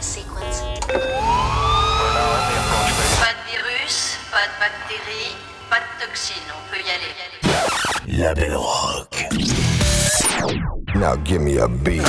Sequence. Pas de virus, pas de bactéries, pas de toxines, on peut y aller. La Belle Rock. Now give me a beat.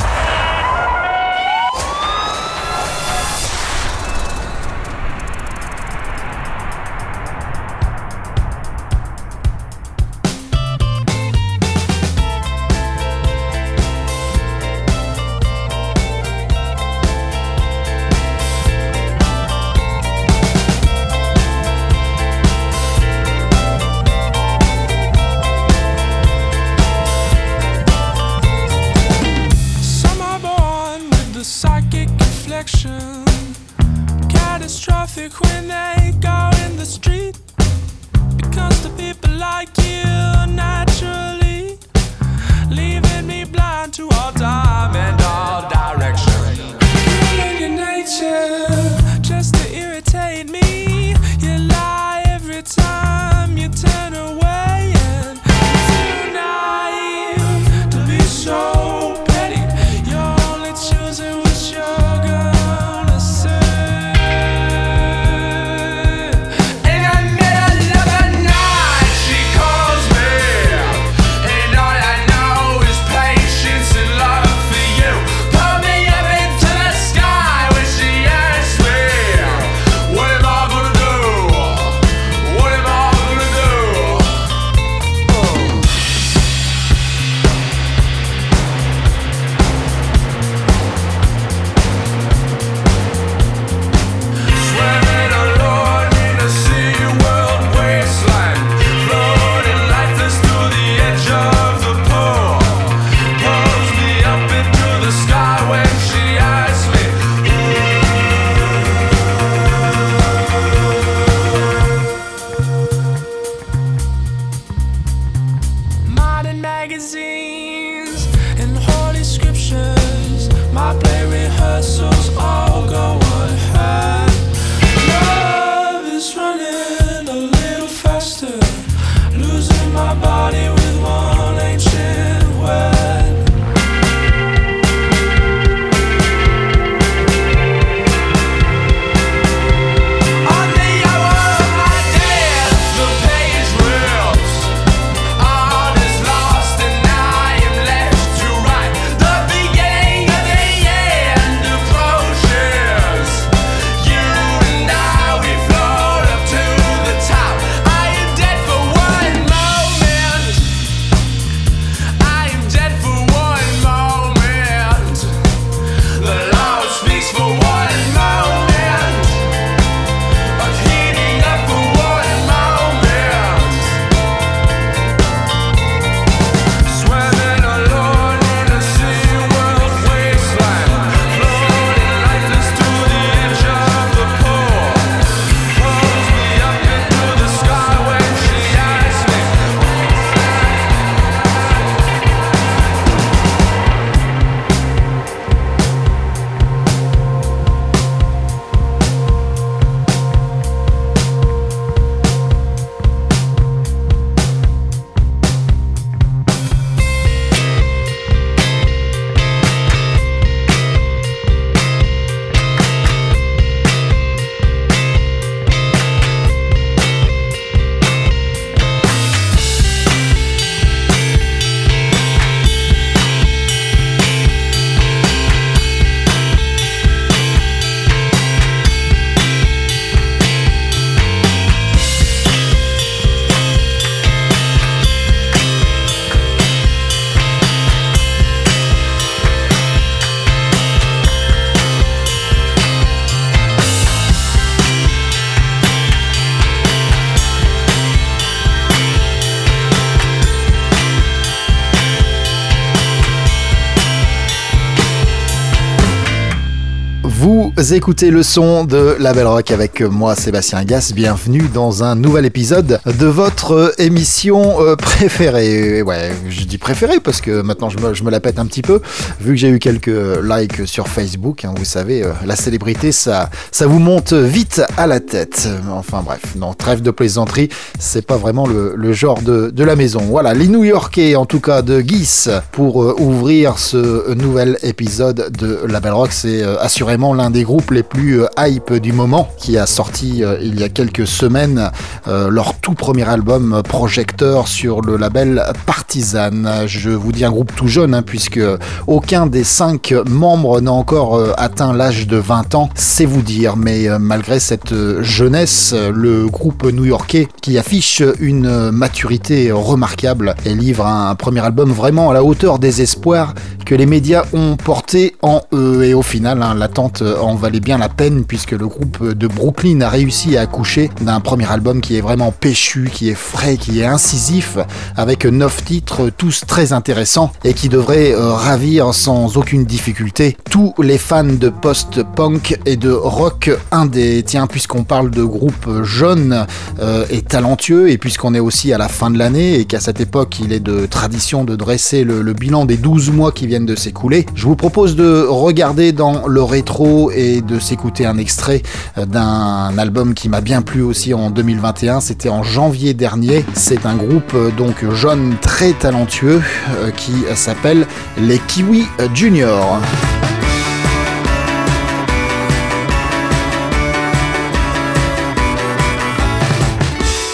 Écoutez le son de La Rock avec moi Sébastien Gas. Bienvenue dans un nouvel épisode de votre euh, émission euh, préférée. Ouais, je dis préférée parce que maintenant je me, la pète un petit peu. Vu que j'ai eu quelques likes sur Facebook, hein, vous savez, euh, la célébrité ça, ça vous monte vite à la tête. Enfin bref, non, trêve de plaisanterie, c'est pas vraiment le, genre de, la maison. Voilà, les New Yorkais en tout cas de Guis pour euh, ouvrir ce nouvel épisode de La Rock, c'est euh, assurément l'un des groupes les plus euh, hype du moment, qui a sorti euh, il y a quelques semaines euh, leur tout premier album Projecteur sur le label Partisan. Je vous dis un groupe tout jeune, hein, puisque aucun des cinq membres n'a encore atteint l'âge de 20 ans, c'est vous dire. Mais malgré cette jeunesse, le groupe new-yorkais qui affiche une maturité remarquable et livre un premier album vraiment à la hauteur des espoirs que les médias ont porté en eux. Et au final, hein, l'attente en valait bien la peine puisque le groupe de Brooklyn a réussi à accoucher d'un premier album qui est vraiment péchu, qui est frais, qui est incisif, avec neuf titres, tous très intéressants et qui devraient euh, ravir sans aucune difficulté tous les fans de post-punk et de rock indé. Tiens, puisqu'on parle de groupes jeunes euh, et talentueux, et puisqu'on est aussi à la fin de l'année et qu'à cette époque il est de tradition de dresser le, le bilan des 12 mois qui viennent de s'écouler, je vous propose de regarder dans le rétro et de s'écouter un extrait euh, d'un album qui m'a bien plu aussi en 2021. C'était en janvier dernier. C'est un groupe euh, donc jeune très talentueux euh, qui s'appelle les Kiwi Junior.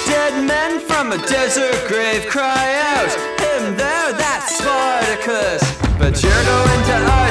Dead men from a desert grave cry out, Him there, that's Spartacus. But you're going to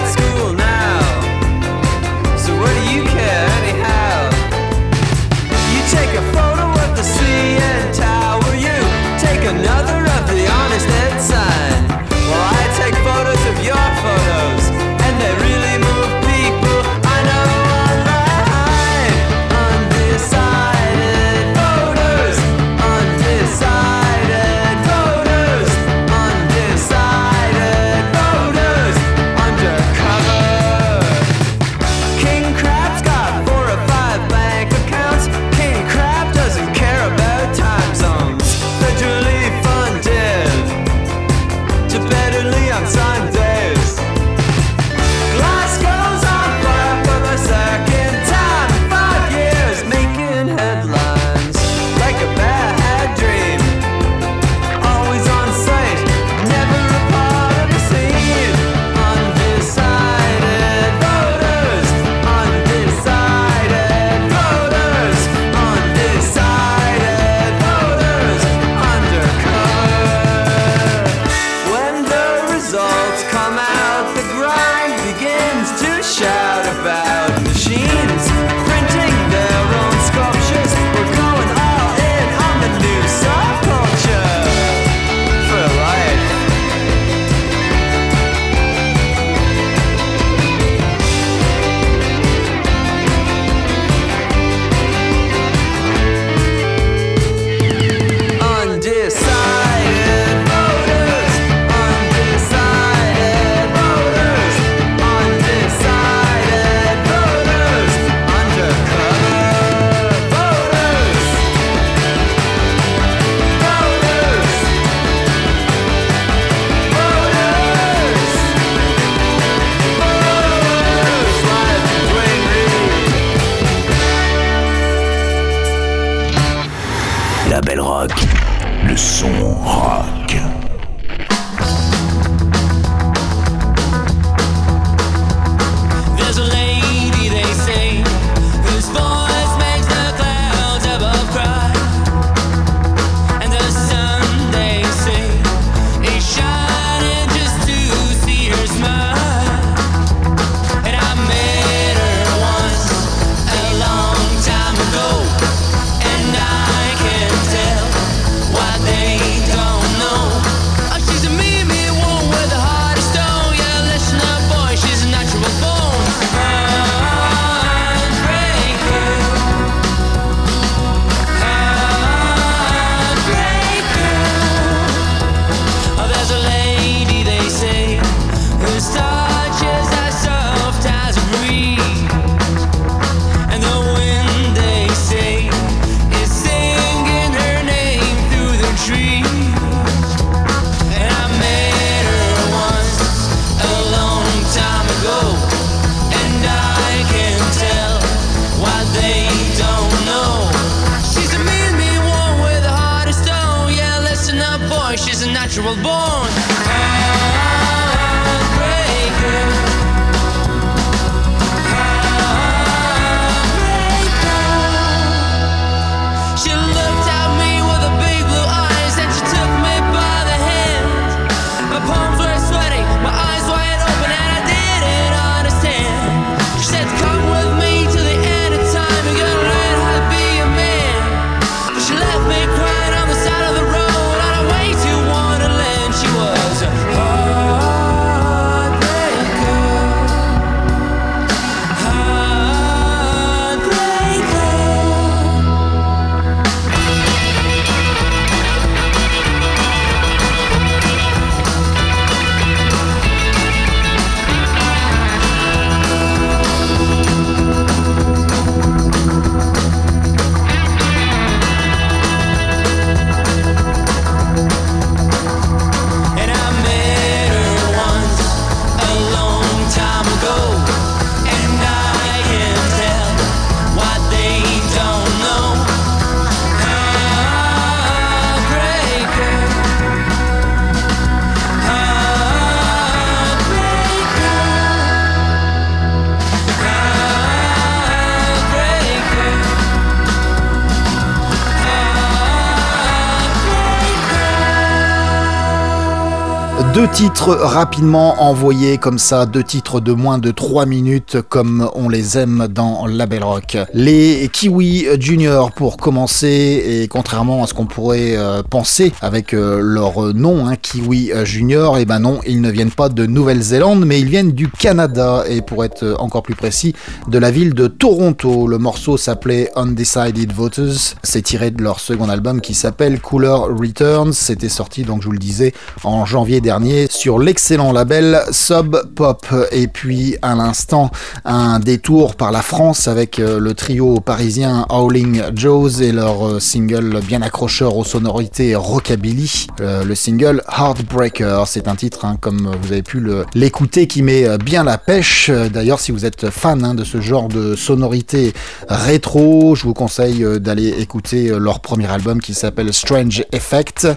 Deux rapidement envoyés comme ça, deux titres de moins de 3 minutes comme on les aime dans la Belle Rock. Les Kiwi Junior pour commencer et contrairement à ce qu'on pourrait euh, penser avec euh, leur nom, hein, Kiwi Junior, et eh ben non, ils ne viennent pas de Nouvelle-Zélande mais ils viennent du Canada et pour être encore plus précis, de la ville de Toronto. Le morceau s'appelait Undecided Voters, c'est tiré de leur second album qui s'appelle Cooler Returns, c'était sorti donc je vous le disais en janvier dernier l'excellent label Sub Pop. Et puis à l'instant, un détour par la France avec euh, le trio parisien Howling Joes et leur euh, single bien accrocheur aux sonorités rockabilly, euh, le single Heartbreaker. C'est un titre, hein, comme vous avez pu l'écouter, qui met bien la pêche. D'ailleurs, si vous êtes fan hein, de ce genre de sonorité rétro, je vous conseille d'aller écouter leur premier album qui s'appelle Strange Effect.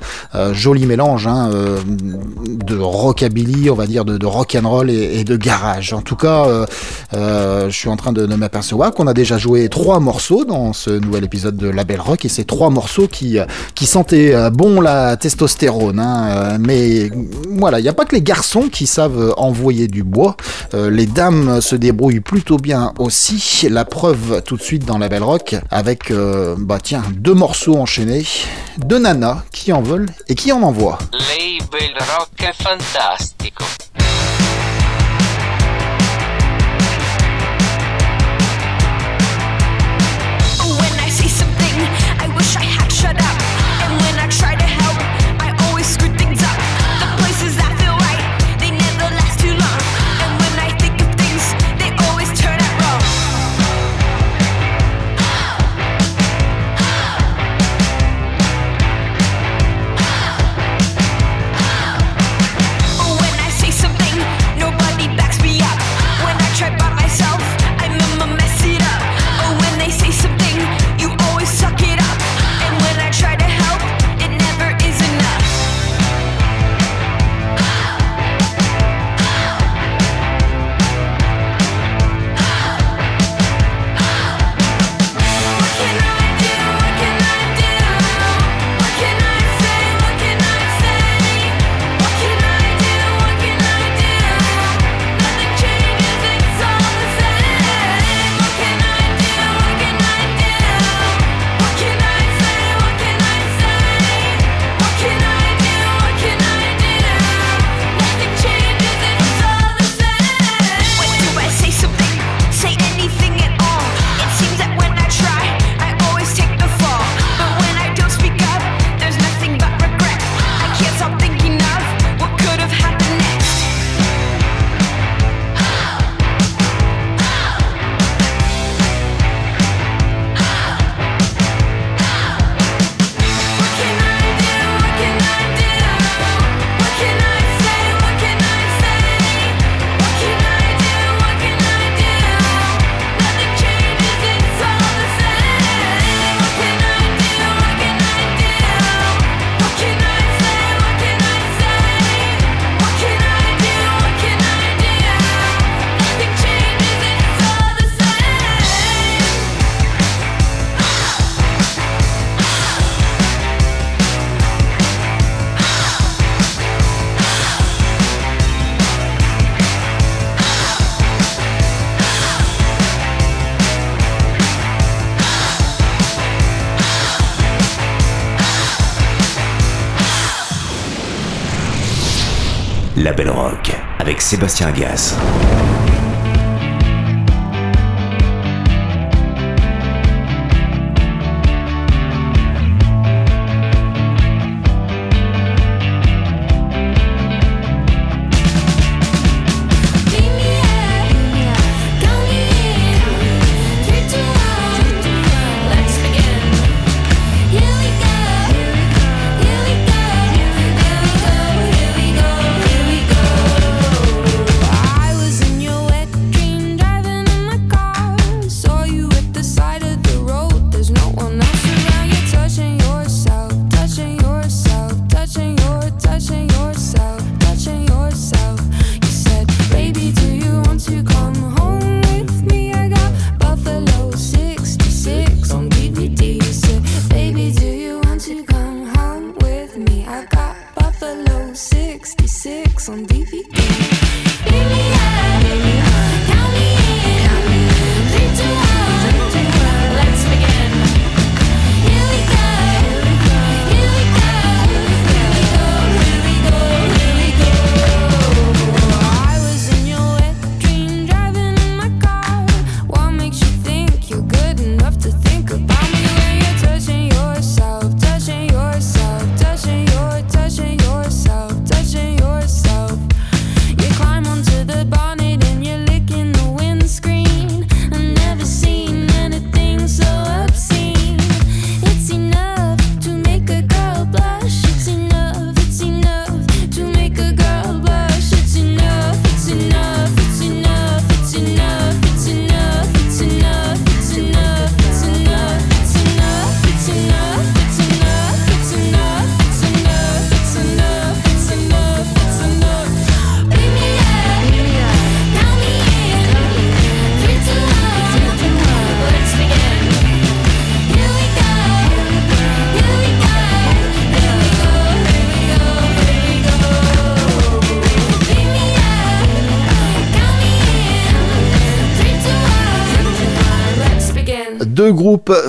joli mélange hein, de rockabilly, on va dire de, rock and roll et, de garage. En tout cas, euh, euh, je suis en train de, m'apercevoir qu'on a déjà joué trois morceaux dans ce nouvel épisode de La Belle Rock et c'est trois morceaux qui qui sentaient euh, bon la testostérone. Hein, mais voilà, il n'y a pas que les garçons qui savent envoyer du bois. les dames se débrouillent plutôt bien aussi. La preuve tout de suite dans La Belle Rock avec bah tiens deux morceaux enchaînés, de Nana qui en veulent et qui en envoient. Label Rock fantastico. Sébastien Gas.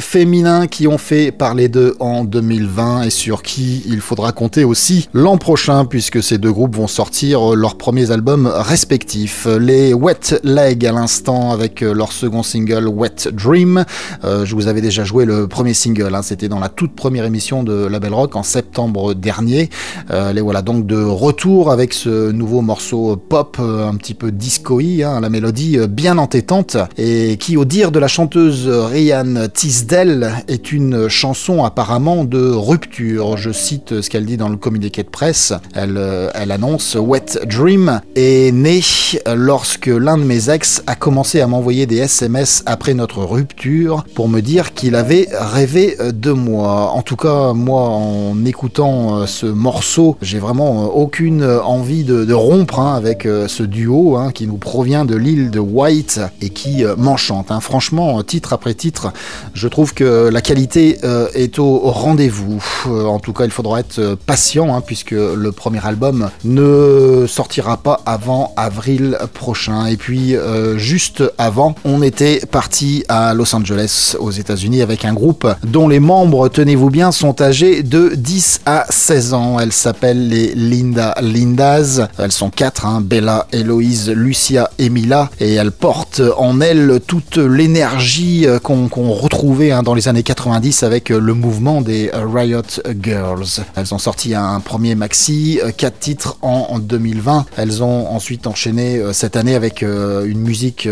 Féminins qui ont fait parler d'eux en 2020 et sur qui il faudra compter aussi l'an prochain puisque ces deux groupes vont sortir leurs premiers albums respectifs. Les Wet Leg à l'instant avec leur second single Wet Dream. Euh, je vous avais déjà joué le premier single, hein, c'était dans la toute première émission de Label Rock en septembre dernier. Euh, les voilà donc de retour avec ce nouveau morceau pop euh, un petit peu disco-y, hein, la mélodie euh, bien entêtante et qui au dire de la chanteuse Ryan Tisdale est une chanson apparemment de rupture. Je cite ce qu'elle dit dans le communiqué de presse. Elle, euh, annonce Wet Dream est né lorsque l'un de mes ex a commencé à m'envoyer des SMS après notre rupture pour me dire qu'il avait rêvé de moi. En tout cas, moi, en écoutant euh, ce morceau, j'ai vraiment euh, aucune envie de, rompre hein, avec ce duo hein, qui nous provient de l'île de White et qui m'enchante. hein. Franchement, titre après titre, je trouve que la qualité euh, est au, rendez-vous. Euh, en tout cas, il faudra être euh, patient hein, puisque le premier album ne sortira pas avant avril prochain. Et puis, juste avant, on était parti à Los Angeles, aux États-Unis, avec un groupe dont les membres, tenez-vous bien, sont âgés de 10 à 16 ans. Elles s'appellent les Linda Lindas. Elles sont quatre, hein, Bella, Héloïse, Lucia et Mila. Et elles portent en elles toute l'énergie qu'on qu'on retrouvait hein, dans les années 90 avec euh, le mouvement des euh, Riot Girls. Elles ont sorti un premier maxi, euh, quatre titres en, en 2020. Elles ont ensuite enchaîné cette année avec une musique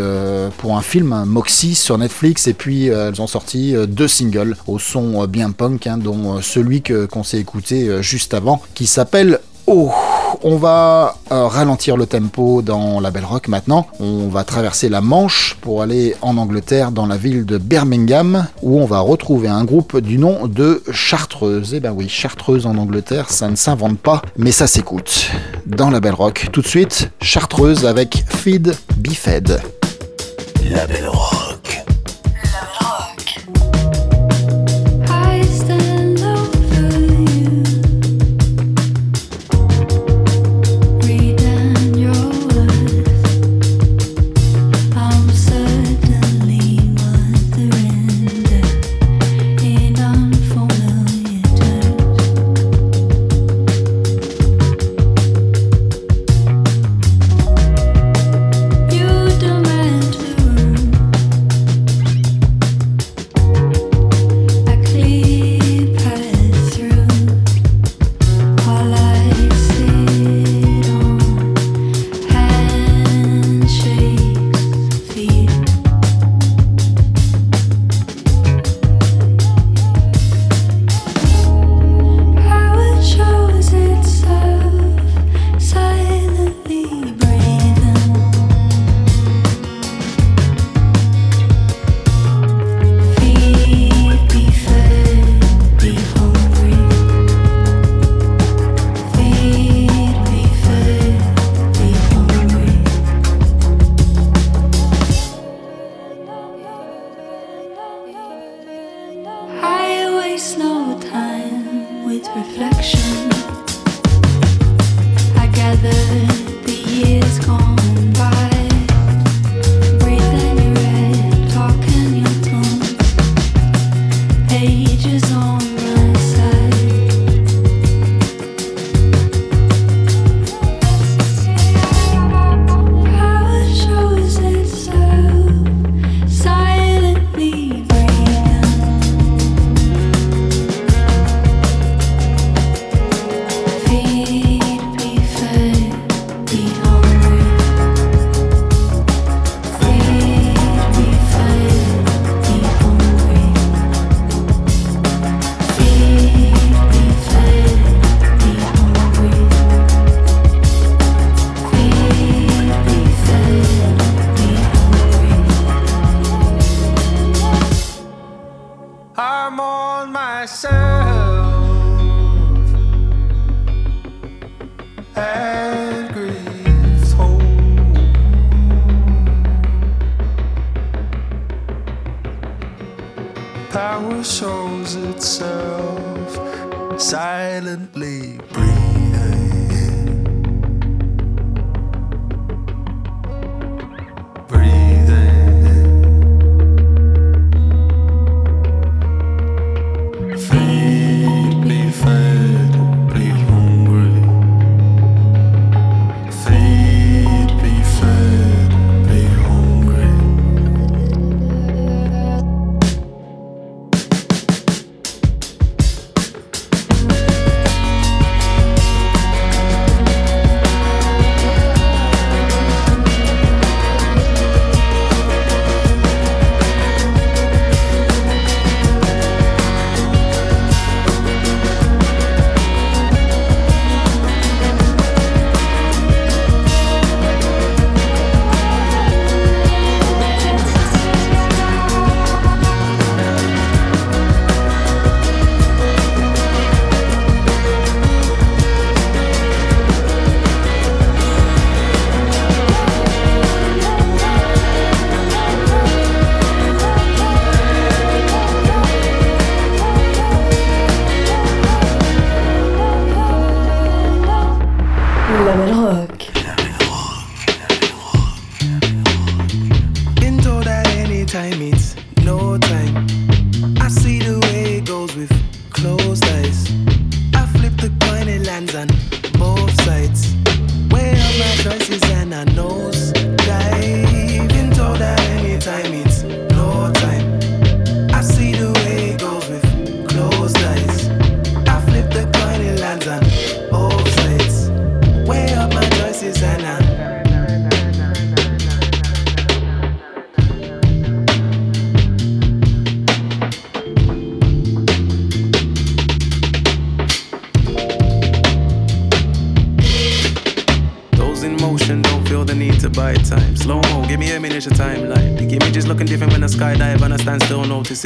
pour un film, un Moxie sur Netflix. Et puis elles ont sorti deux singles au son bien punk, hein, dont celui que qu'on s'est écouté juste avant, qui s'appelle Oh, on va euh, ralentir le tempo dans la Belle Rock maintenant. On va traverser la Manche pour aller en Angleterre dans la ville de Birmingham où on va retrouver un groupe du nom de Chartreuse. Eh ben oui, Chartreuse en Angleterre, ça ne s'invente pas, mais ça s'écoute. Dans la Belle Rock, tout de suite, Chartreuse avec Feed Be Fed. La Belle Rock.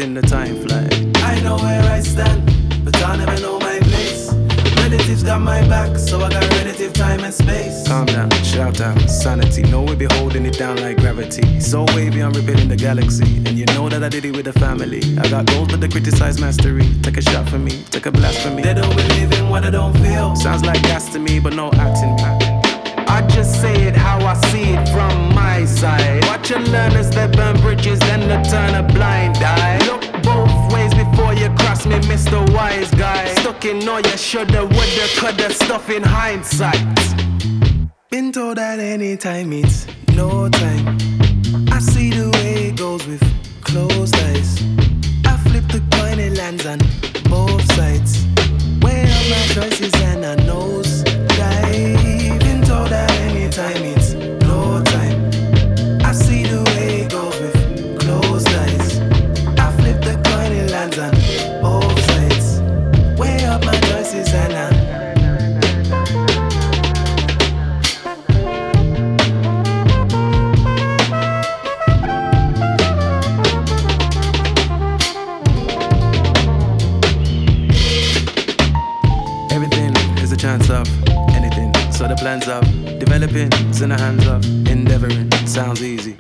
in the hindsight. chance of anything. So the plans of developing, it's in the hands of endeavoring. Sounds easy.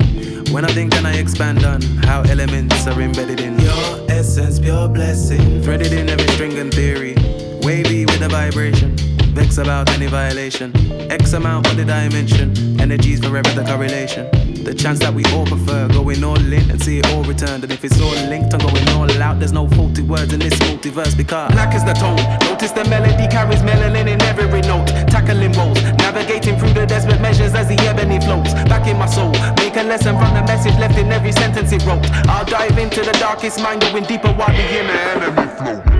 When I think, can I expand on how elements are embedded in your essence, pure blessing? Threaded in every string and theory, wavy with a vibration. Vex about any violation. X amount for the dimension, energies forever the correlation. The chance that we all prefer going all in and see it all returned. And if it's all linked, I'm going all out. There's no faulty words in this multiverse because black is the tone. Notice the melody carries melanin in every note. Tackling woes, navigating through the desperate measures as the ebony flows. Back in my soul, make a lesson from the message left in every sentence it wrote. I'll dive into the darkest mind, going deeper while the enemy flows.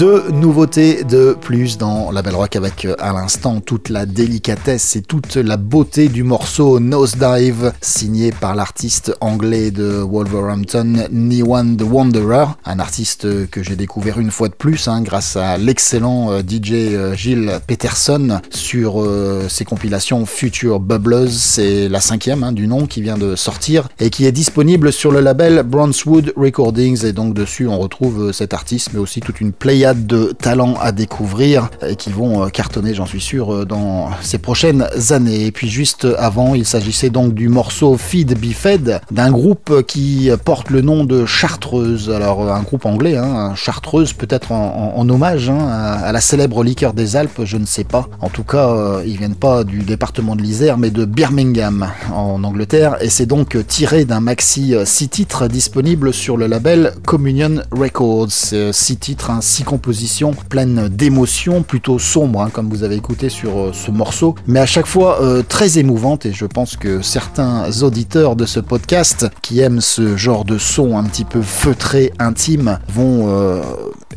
Deux nouveautés de plus dans la Belle Rock avec euh, à l'instant toute la délicatesse et toute la beauté du morceau Nosedive signé par l'artiste anglais de Wolverhampton, Niwan the Wanderer, un artiste que j'ai découvert une fois de plus hein, grâce à l'excellent euh, DJ euh, Gilles Peterson sur euh, ses compilations Future Bubblers, c'est la cinquième hein, du nom qui vient de sortir et qui est disponible sur le label Bronzewood Recordings. Et donc dessus on retrouve euh, cet artiste mais aussi toute une pléiade de talents à découvrir et qui vont euh, cartonner j'en suis sûr euh, dans ces prochaines années. Et puis juste avant il s'agissait donc du morceau Feed Be Fed d'un groupe qui porte le nom de Chartreuse, alors euh, un groupe anglais, hein, Chartreuse peut-être en, hommage hein, à, la célèbre liqueur des Alpes, je ne sais pas. En tout cas ils viennent pas du département de l'Isère mais de Birmingham en Angleterre et c'est donc tiré d'un maxi 6 titres disponible sur le label Communion Records. 6 titres, 6 compositions pleines d'émotions, plutôt sombres hein, comme vous avez écouté sur euh, ce morceau, mais à chaque fois euh, très émouvantes et je pense que certains auditeurs de ce podcast qui aiment ce genre de son un petit peu feutré, intime, vont euh,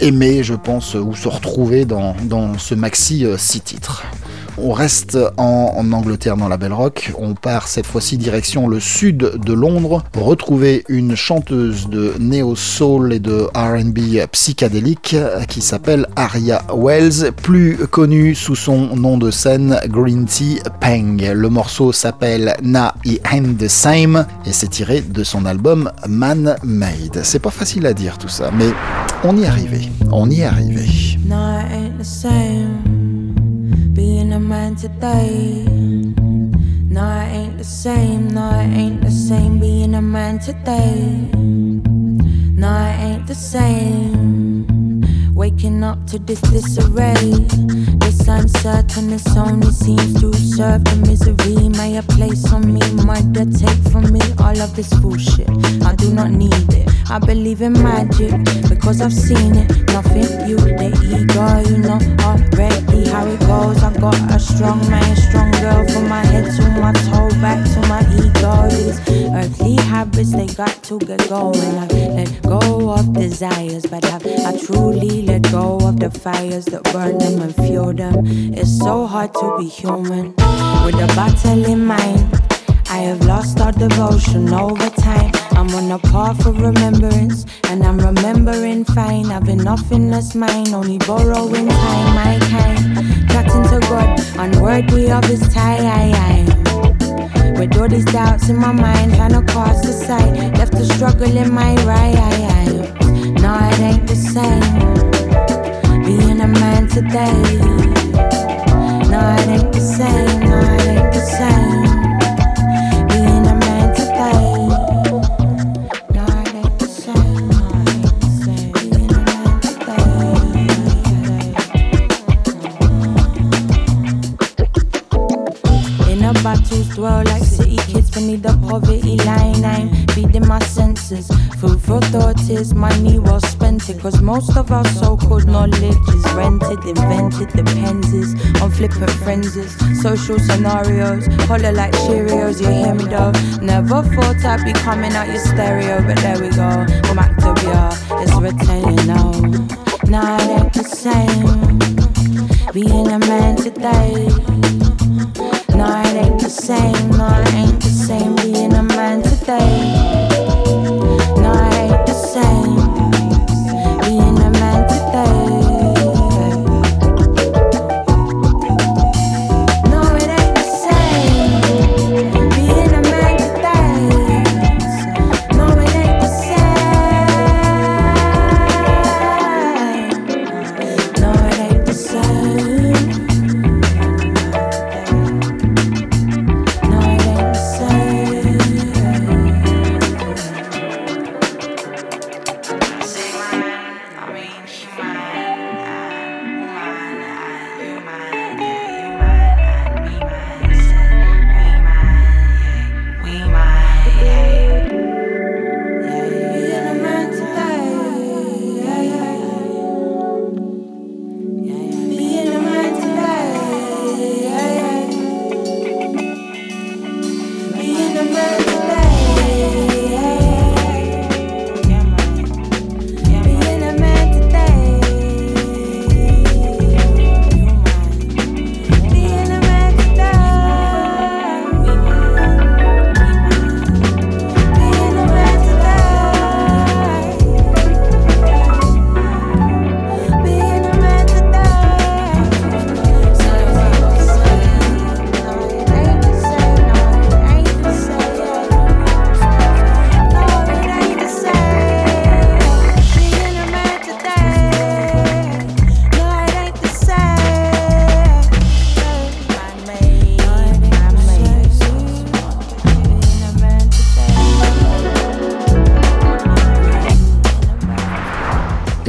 aimer, je pense, ou se retrouver dans, dans ce maxi 6 titres. On reste en, Angleterre dans la Belle Rock. On part cette fois-ci direction le sud de Londres. Retrouver une chanteuse de néo soul et de R&B psychédélique qui s'appelle Aria Wells, plus connue sous son nom de scène Green Tea Peng. Le morceau s'appelle Na I Ain't the Same et c'est tiré de son album Man Made. C'est pas facile à dire tout ça, mais on y est arrivé. On y est arrivé. Being a man today. No, it ain't the same. No, it ain't the same being a man today. No, it ain't the same. Waking up to this disarray. This uncertainness only seems to serve the misery. May a place on me, murder take from me all of this bullshit. I do not need it. I believe in magic because I've seen it. Nothing you, the ego, you know already how it goes. I got a strong man, strong girl from my head to my toe, back to my ego. These earthly habits they got to get going. I let go of desires, but have I truly let go of the fires that burn them and fuel them? It's so hard to be human with a battle in mind. I have lost all devotion over time. I'm on a path of remembrance, and I'm remembering fine. Having nothing that's mine, only borrowing time. My kind, chatting to God, unworthy of His time. With all these doubts in my mind, trying to cast aside, left to struggle in my right. No, it ain't the same. Being a man today. No, it ain't the same. No, it ain't the same. Battles like city kids beneath the poverty line. I'm feeding my senses. Food for thought is money well spent. It cause most of our so called knowledge is rented, invented, depends is on flippant frenzies. Social scenarios, holler like Cheerios, you hear me though. Never thought I'd be coming out your stereo, but there we go. From Activia, it's written, you oh. know. Nah, it ain't the same. Being a man today night ain't the same. Night.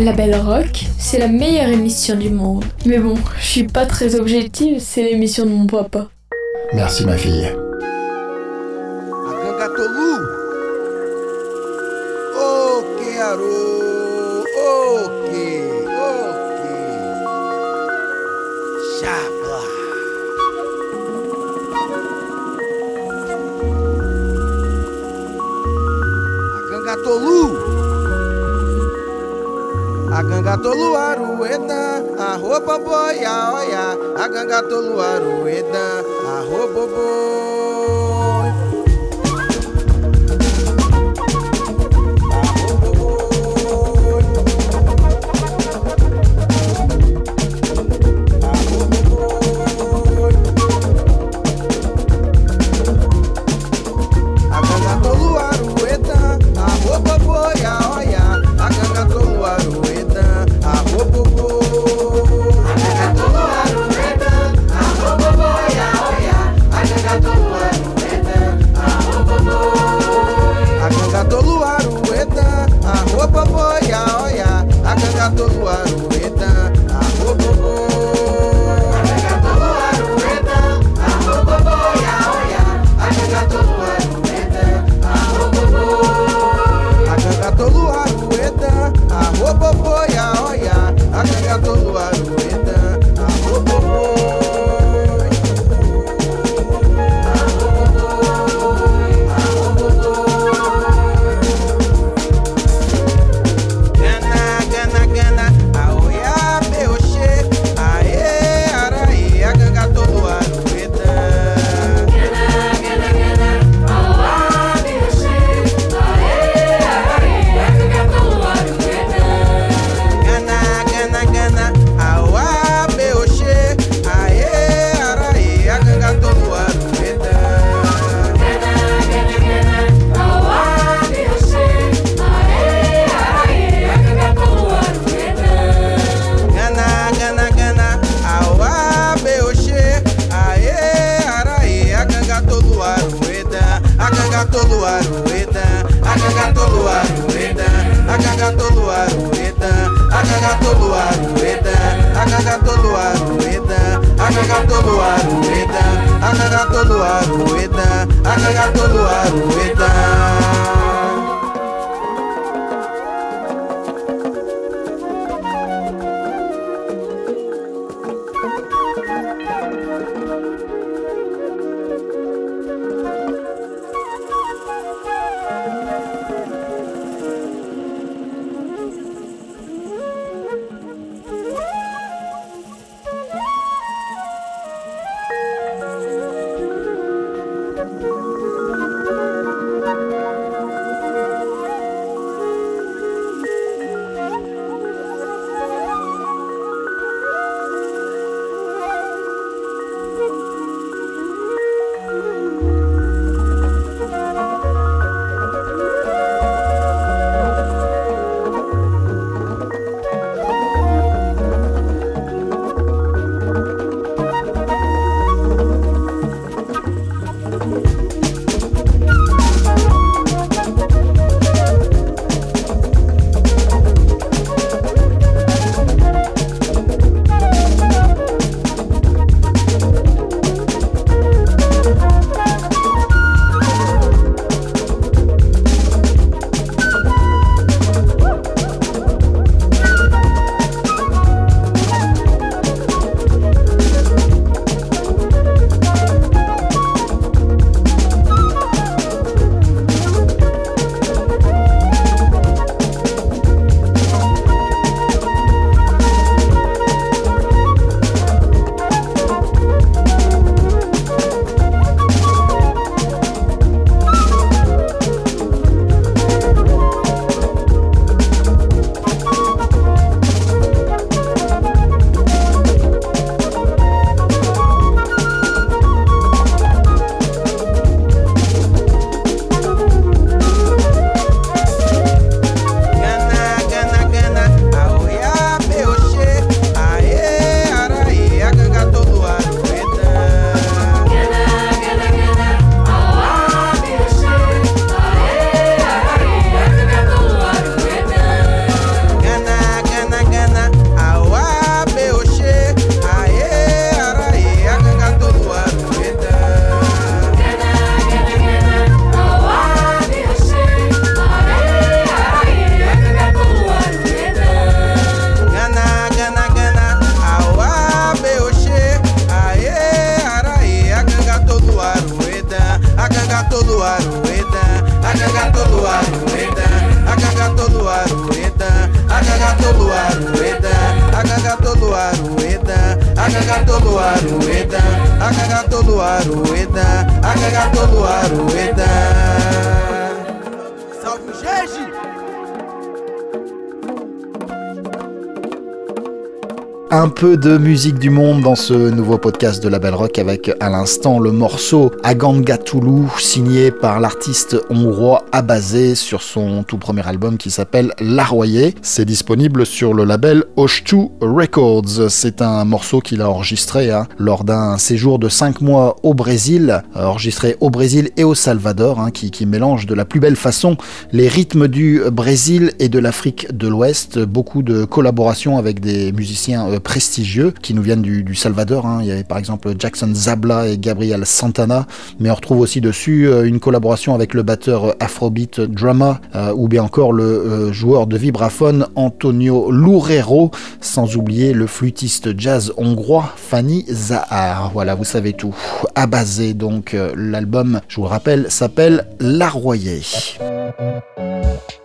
La Belle Rock, c'est la meilleure émission du monde. Mais bon, je suis pas très objective, c'est l'émission de mon papa. Merci ma fille. ganga tolo arueda, a roupa boia, olha, a ganga tolo arueda, a roupa boia. De musique du ce nouveau podcast de la Belle Rock avec à l'instant le morceau Agangatulu signé par l'artiste hongrois Abazé sur son tout premier album qui s'appelle L'Arroyer. C'est disponible sur le label Osh2 Records. C'est un morceau qu'il a enregistré hein, lors d'un séjour de 5 mois au Brésil, euh, enregistré au Brésil et au Salvador, hein, qui, qui mélange de la plus belle façon les rythmes du Brésil et de l'Afrique de l'Ouest. Beaucoup de collaborations avec des musiciens euh, prestigieux qui nous viennent du, du Salvador. hein. Il y avait par exemple Jackson Zabla et Gabriel Santana, mais on retrouve aussi dessus euh, une collaboration avec le batteur Afrobeat Drama euh, ou bien encore le euh, joueur de vibraphone Antonio Loureiro, sans oublier le flûtiste jazz hongrois Fanny Zahar. Voilà, vous savez tout. Abasé donc, euh, l'album, je vous le rappelle, s'appelle L'Arroyer. Lágrimas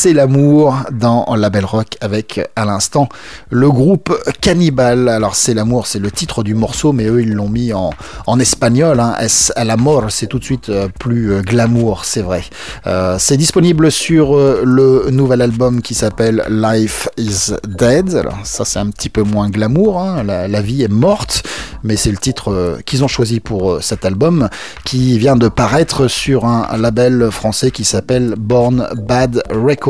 C'est l'amour dans La Belle Rock avec à l'instant le groupe Cannibal. Alors c'est l'amour, c'est le titre du morceau, mais eux ils l'ont mis en, espagnol. Hein. Es a l'amor, c'est tout de suite euh, plus euh, glamour, c'est vrai. Euh, c'est disponible sur le nouvel album qui s'appelle Life is Dead. Alors ça c'est un petit peu moins glamour, hein. la, vie est morte, mais c'est le titre qu'ils ont choisi pour cet album qui vient de paraître sur un label français qui s'appelle Born Bad Records.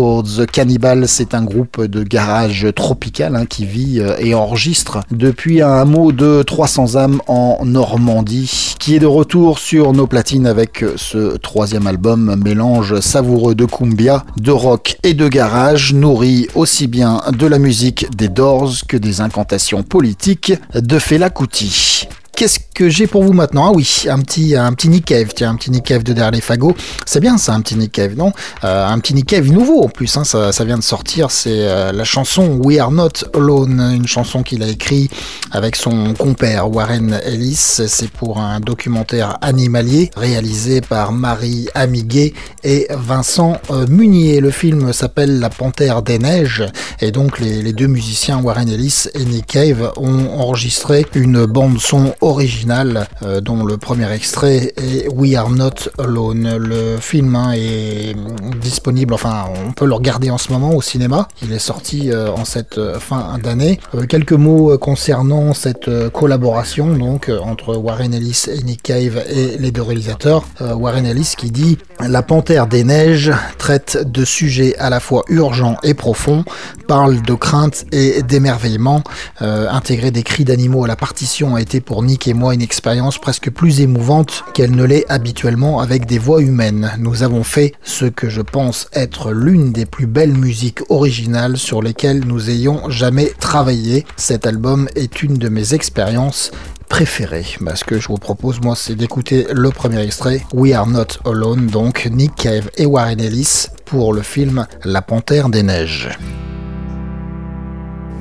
Cannibal, c'est un groupe de garage tropical hein, qui vit euh, et enregistre depuis un hameau de 300 âmes en Normandie, qui est de retour sur nos platines avec euh, ce troisième album, mélange savoureux de cumbia, de rock et de garage, nourri aussi bien de la musique des Doors que des incantations politiques de Fela Kuti. Qu'est-ce que j'ai pour vous maintenant Ah oui, un petit, un petit Nick Cave, tiens, un petit Nick Cave de derrière les fagots. C'est bien ça, un petit Nick Cave, non Euh, Un petit Nick Cave nouveau en plus, hein, ça, ça vient de sortir. C'est euh, la chanson We Are Not Alone, une chanson qu'il a écrite avec son compère Warren Ellis. C'est pour un documentaire animalier réalisé par Marie Amiguet et Vincent euh, Munier. Le film s'appelle La Panthère des Neiges et donc les, les deux musiciens Warren Ellis et Nick Cave ont enregistré une bande son originale euh, dont le premier extrait est We Are Not Alone. Le film hein, est disponible, enfin on peut le regarder en ce moment au cinéma. Il est sorti euh, en cette euh, fin d'année. Quelques mots concernant cette collaboration donc entre Warren Ellis et Nick Cave et les deux réalisateurs. Warren Ellis qui dit La Panthère des Neiges traite de sujets à la fois urgents et profonds, parle de crainte et d'émerveillement. Intégrer des cris d'animaux à la partition a été pour Nick et moi une expérience presque plus émouvante qu'elle ne l'est habituellement avec des voix humaines. Nous avons fait ce que je pense être l'une des plus belles musiques originales sur lesquelles nous ayons jamais travaillé. Cet album est une de mes expériences préférées. Bah, ce que je vous propose, moi, c'est d'écouter le premier extrait, We Are Not Alone, donc Nick Cave et Warren Ellis pour le film La Panthère des Neiges.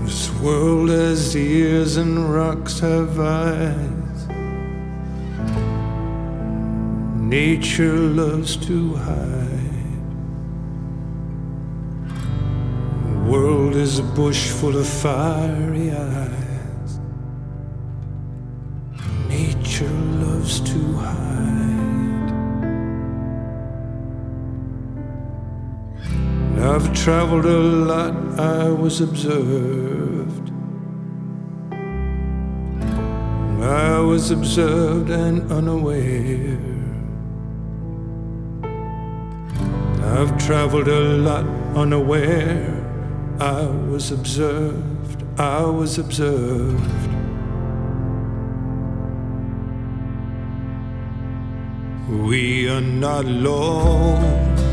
This world has ears and rocks have eyes. Nature loves to hide. The world is a bush full of fiery eyes. Nature loves to hide. I've traveled a lot, I was observed. I was observed and unaware. I've traveled a lot unaware. I was observed, I was observed. We are not alone.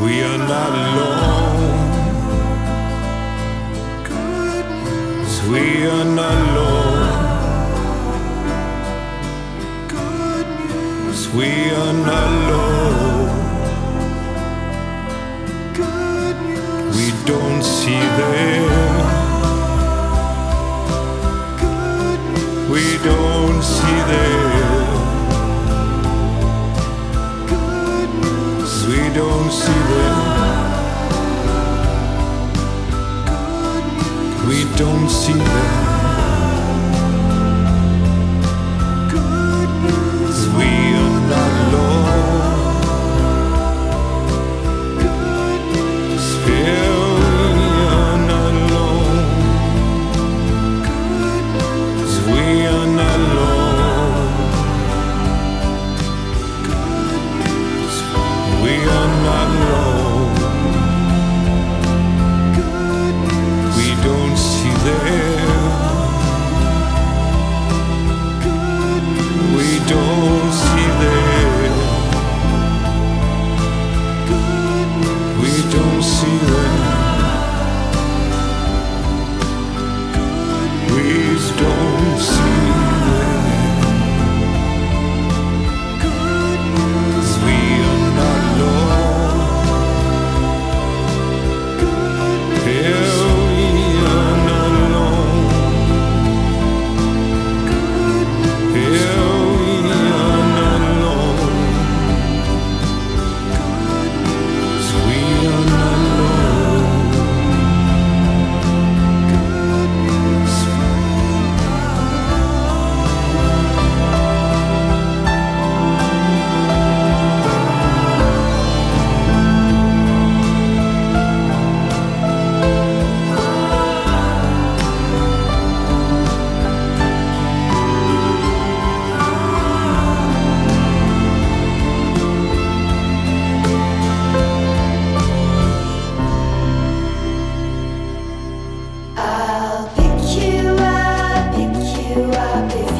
We are not alone. We are not alone. We are not alone. We don't see them. We don't see them. We don't see them. We don't see them. up if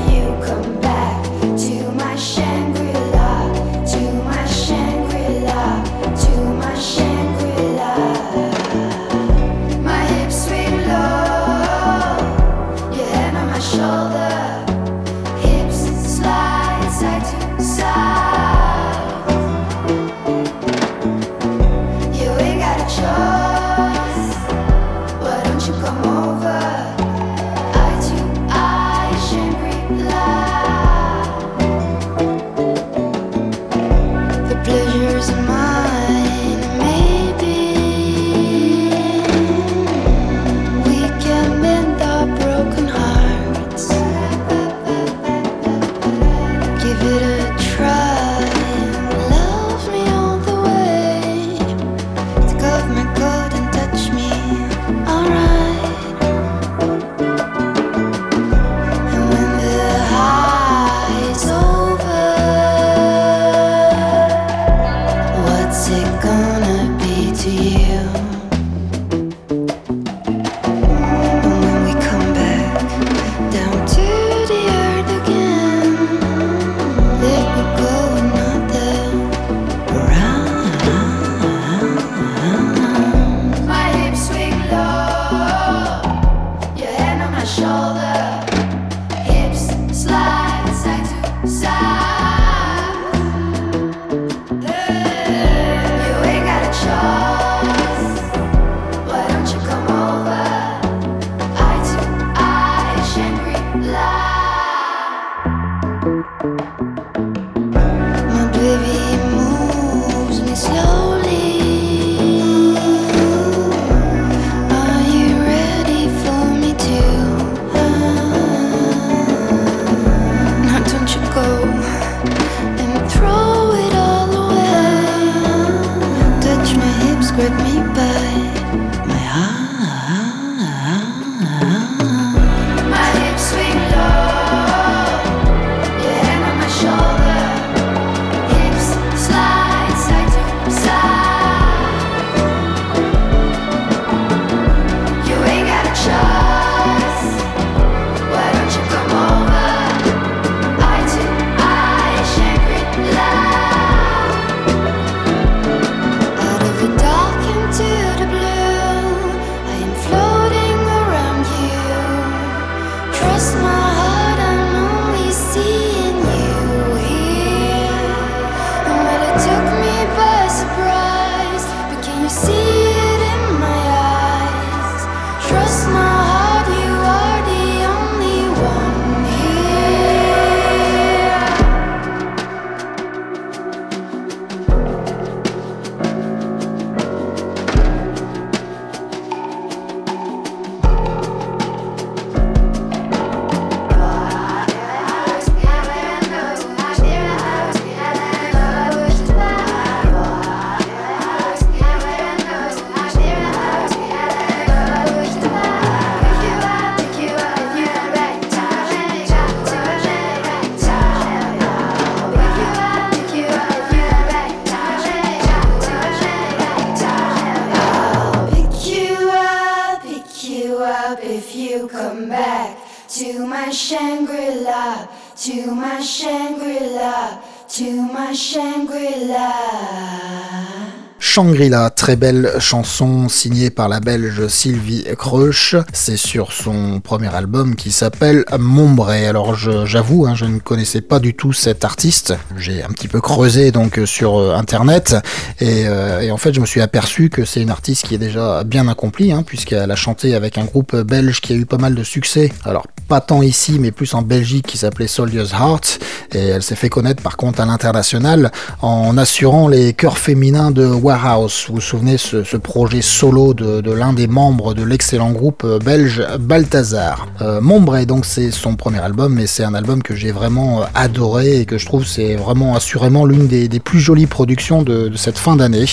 très belle chanson signée par la belge Sylvie Kreusch. C'est sur son premier album qui s'appelle Mombré. Alors j'avoue, hein, je ne connaissais pas du tout cet artiste. J'ai un petit peu creusé donc sur euh, internet et, euh, et en fait je me suis aperçu que c'est une artiste qui est déjà bien accomplie hein, puisqu'elle a chanté avec un groupe belge qui a eu pas mal de succès. Alors pas tant ici mais plus en Belgique qui s'appelait Soldier's Heart et elle s'est fait connaître par contre à l'international en assurant les chœurs féminins de Warehouse. Vous vous souvenez ce, projet solo de, l'un des membres de l'excellent groupe euh, belge Balthazar. Euh, Mombré donc c'est son premier album mais c'est un album que j'ai vraiment euh, adoré et que je trouve c'est vraiment assurément l'une des, plus jolies productions de, cette fin d'année.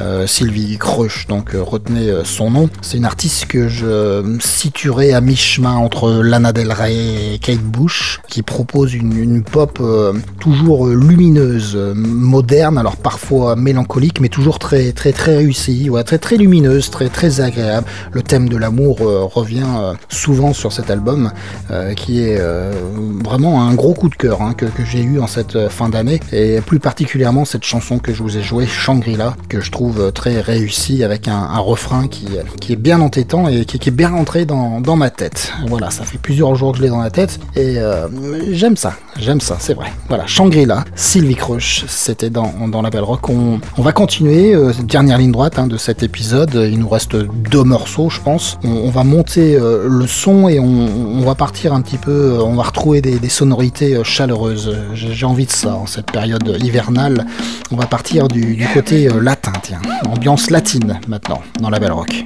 Euh, Sylvie Kreusch donc retenez son nom. C'est une artiste que je situerai à mi-chemin entre Lana Del et Kate Bush qui propose une, pop euh, toujours lumineuse, euh, moderne, alors parfois mélancolique, mais toujours très très très réussie, ouais, très très lumineuse, très très agréable. Le thème de l'amour euh, revient souvent sur cet album, qui est vraiment un gros coup de cœur hein, que, j'ai eu en cette fin d'année, et plus particulièrement cette chanson que je vous ai jouée, Shangri-La, que je trouve très réussie avec un, refrain qui, qui est bien entêtant et qui, est bien rentré dans, dans ma tête. Voilà, ça fait plusieurs jours que je l'ai dans la tête, et euh, j'aime ça, j'aime ça, c'est vrai. Voilà, Shangri-La, Sylvie Crush, c'était dans, dans la Belle Rock. On, va continuer, euh, dernière ligne droite hein, de cet épisode. Il nous reste deux morceaux, je pense. On, va monter euh, le son et on, va partir un petit peu, on va retrouver des, sonorités chaleureuses. J'ai envie de ça en cette période hivernale. On va partir du, du côté latin, tiens. Ambiance latine maintenant, dans la Belle Rock.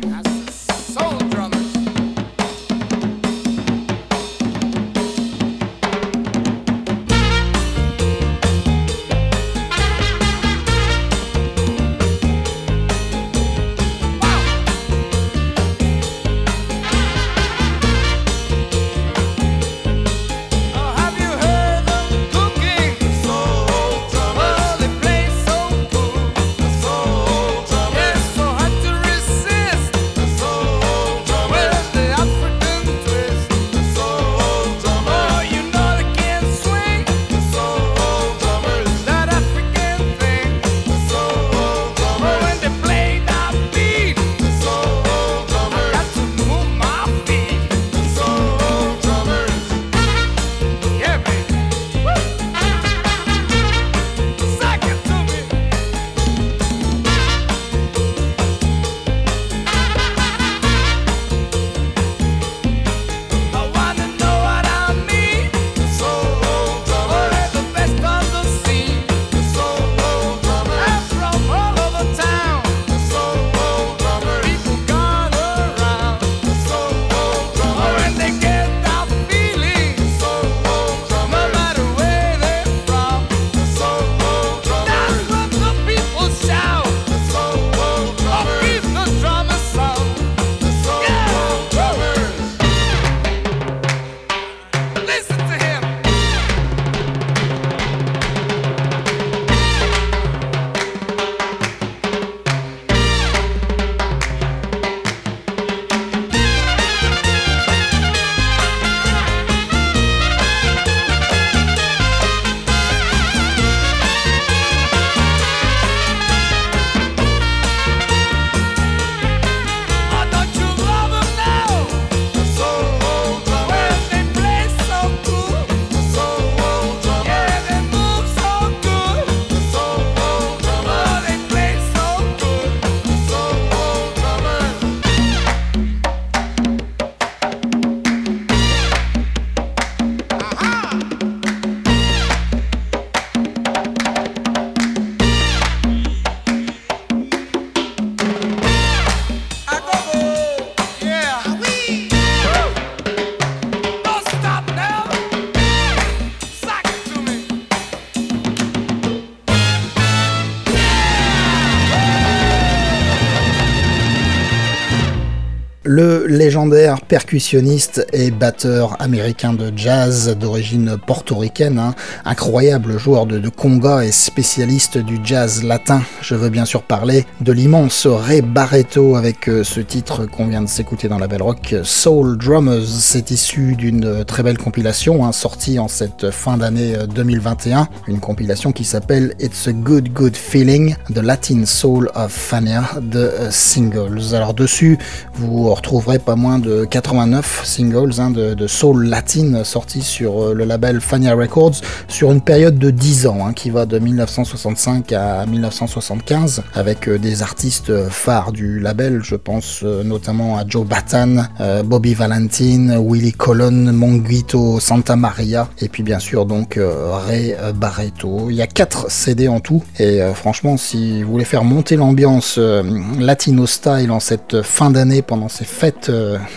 Légendaire percussionniste et batteur américain de jazz d'origine portoricaine, hein, incroyable joueur de, conga et spécialiste du jazz latin. Je veux bien sûr parler de l'immense Ray Barretto avec euh, ce titre qu'on vient de s'écouter dans la belle rock, Soul Drummers. C'est issu d'une euh, très belle compilation hein, sortie en cette fin d'année euh, 2021, une compilation qui s'appelle It's a Good Good Feeling, The Latin Soul of Fania de euh, Singles. Alors dessus, vous retrouverez pas moins de 89 singles de, soul latine sortis sur euh, le label Fania Records sur une période de 10 ans hein, qui va de 1965 à 1975 avec euh, des artistes euh, phares du label, je pense notamment à Joe Batan, Bobby Valentine, Willie Colon, Monguito Santa Maria et puis bien sûr donc Ray Barreto. Il y a 4 CD en tout et franchement si vous voulez faire monter l'ambiance latino style en cette fin d'année pendant ces fêtes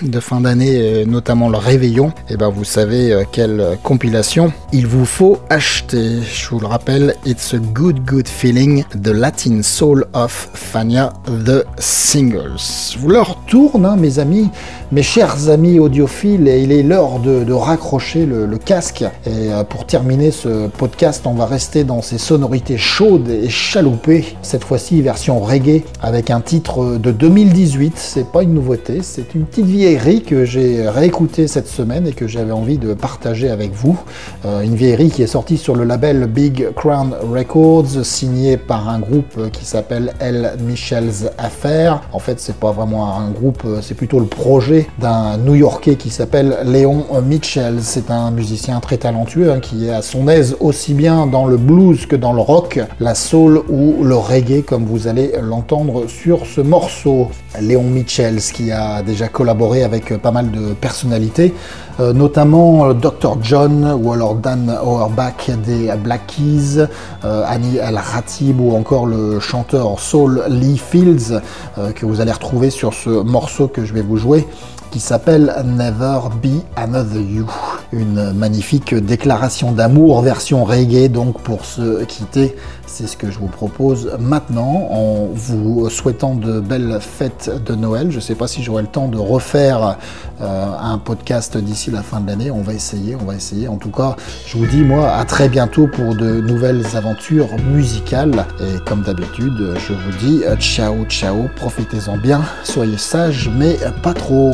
de fin d'année euh, notamment le réveillon, et ben vous savez euh, quelle compilation il vous faut acheter. Je vous le rappelle, It's a Good Good Feeling, The Latin Soul of Fania The Singles. Vous leur tourne, hein, mes amis, mes chers amis audiophiles, et il est l'heure de, de raccrocher le, le casque. Et euh, pour terminer ce podcast, on va rester dans ces sonorités chaudes et chaloupées, cette fois-ci version reggae, avec un titre de 2018. C'est pas une nouveauté, c'est une petite vieillerie que j'ai réécoutée cette semaine et que j'avais envie de partager avec vous. Euh, une vieillerie qui est sortie sur le label Big Crown Records, signée par un groupe qui s'appelle L. Michel's Affair. En fait, c'est pas vraiment un groupe, c'est plutôt le projet d'un New-Yorkais qui s'appelle Léon Mitchell. C'est un musicien très talentueux hein, qui est à son aise aussi bien dans le blues que dans le rock, la soul ou le reggae, comme vous allez l'entendre sur ce morceau. Léon Mitchell, qui a déjà collaboré avec pas mal de personnalités, euh, notamment euh, Dr. John ou alors Dan Auerbach des Black Keys, euh, Annie El Ratib ou encore le chanteur Soul Lee Fields euh, que vous allez retrouver sur ce morceau que je vais vous jouer qui s'appelle Never Be Another You. Une magnifique déclaration d'amour version reggae donc pour se quitter. C'est ce que je vous propose maintenant en vous souhaitant de belles fêtes de Noël. Je ne sais pas si j'aurai le temps de refaire euh, un podcast d'ici la fin de l'année. On va essayer, on va essayer. En tout cas, je vous dis moi à très bientôt pour de nouvelles aventures musicales. Et comme d'habitude, je vous dis euh, ciao ciao, profitez-en bien, soyez sages mais pas trop.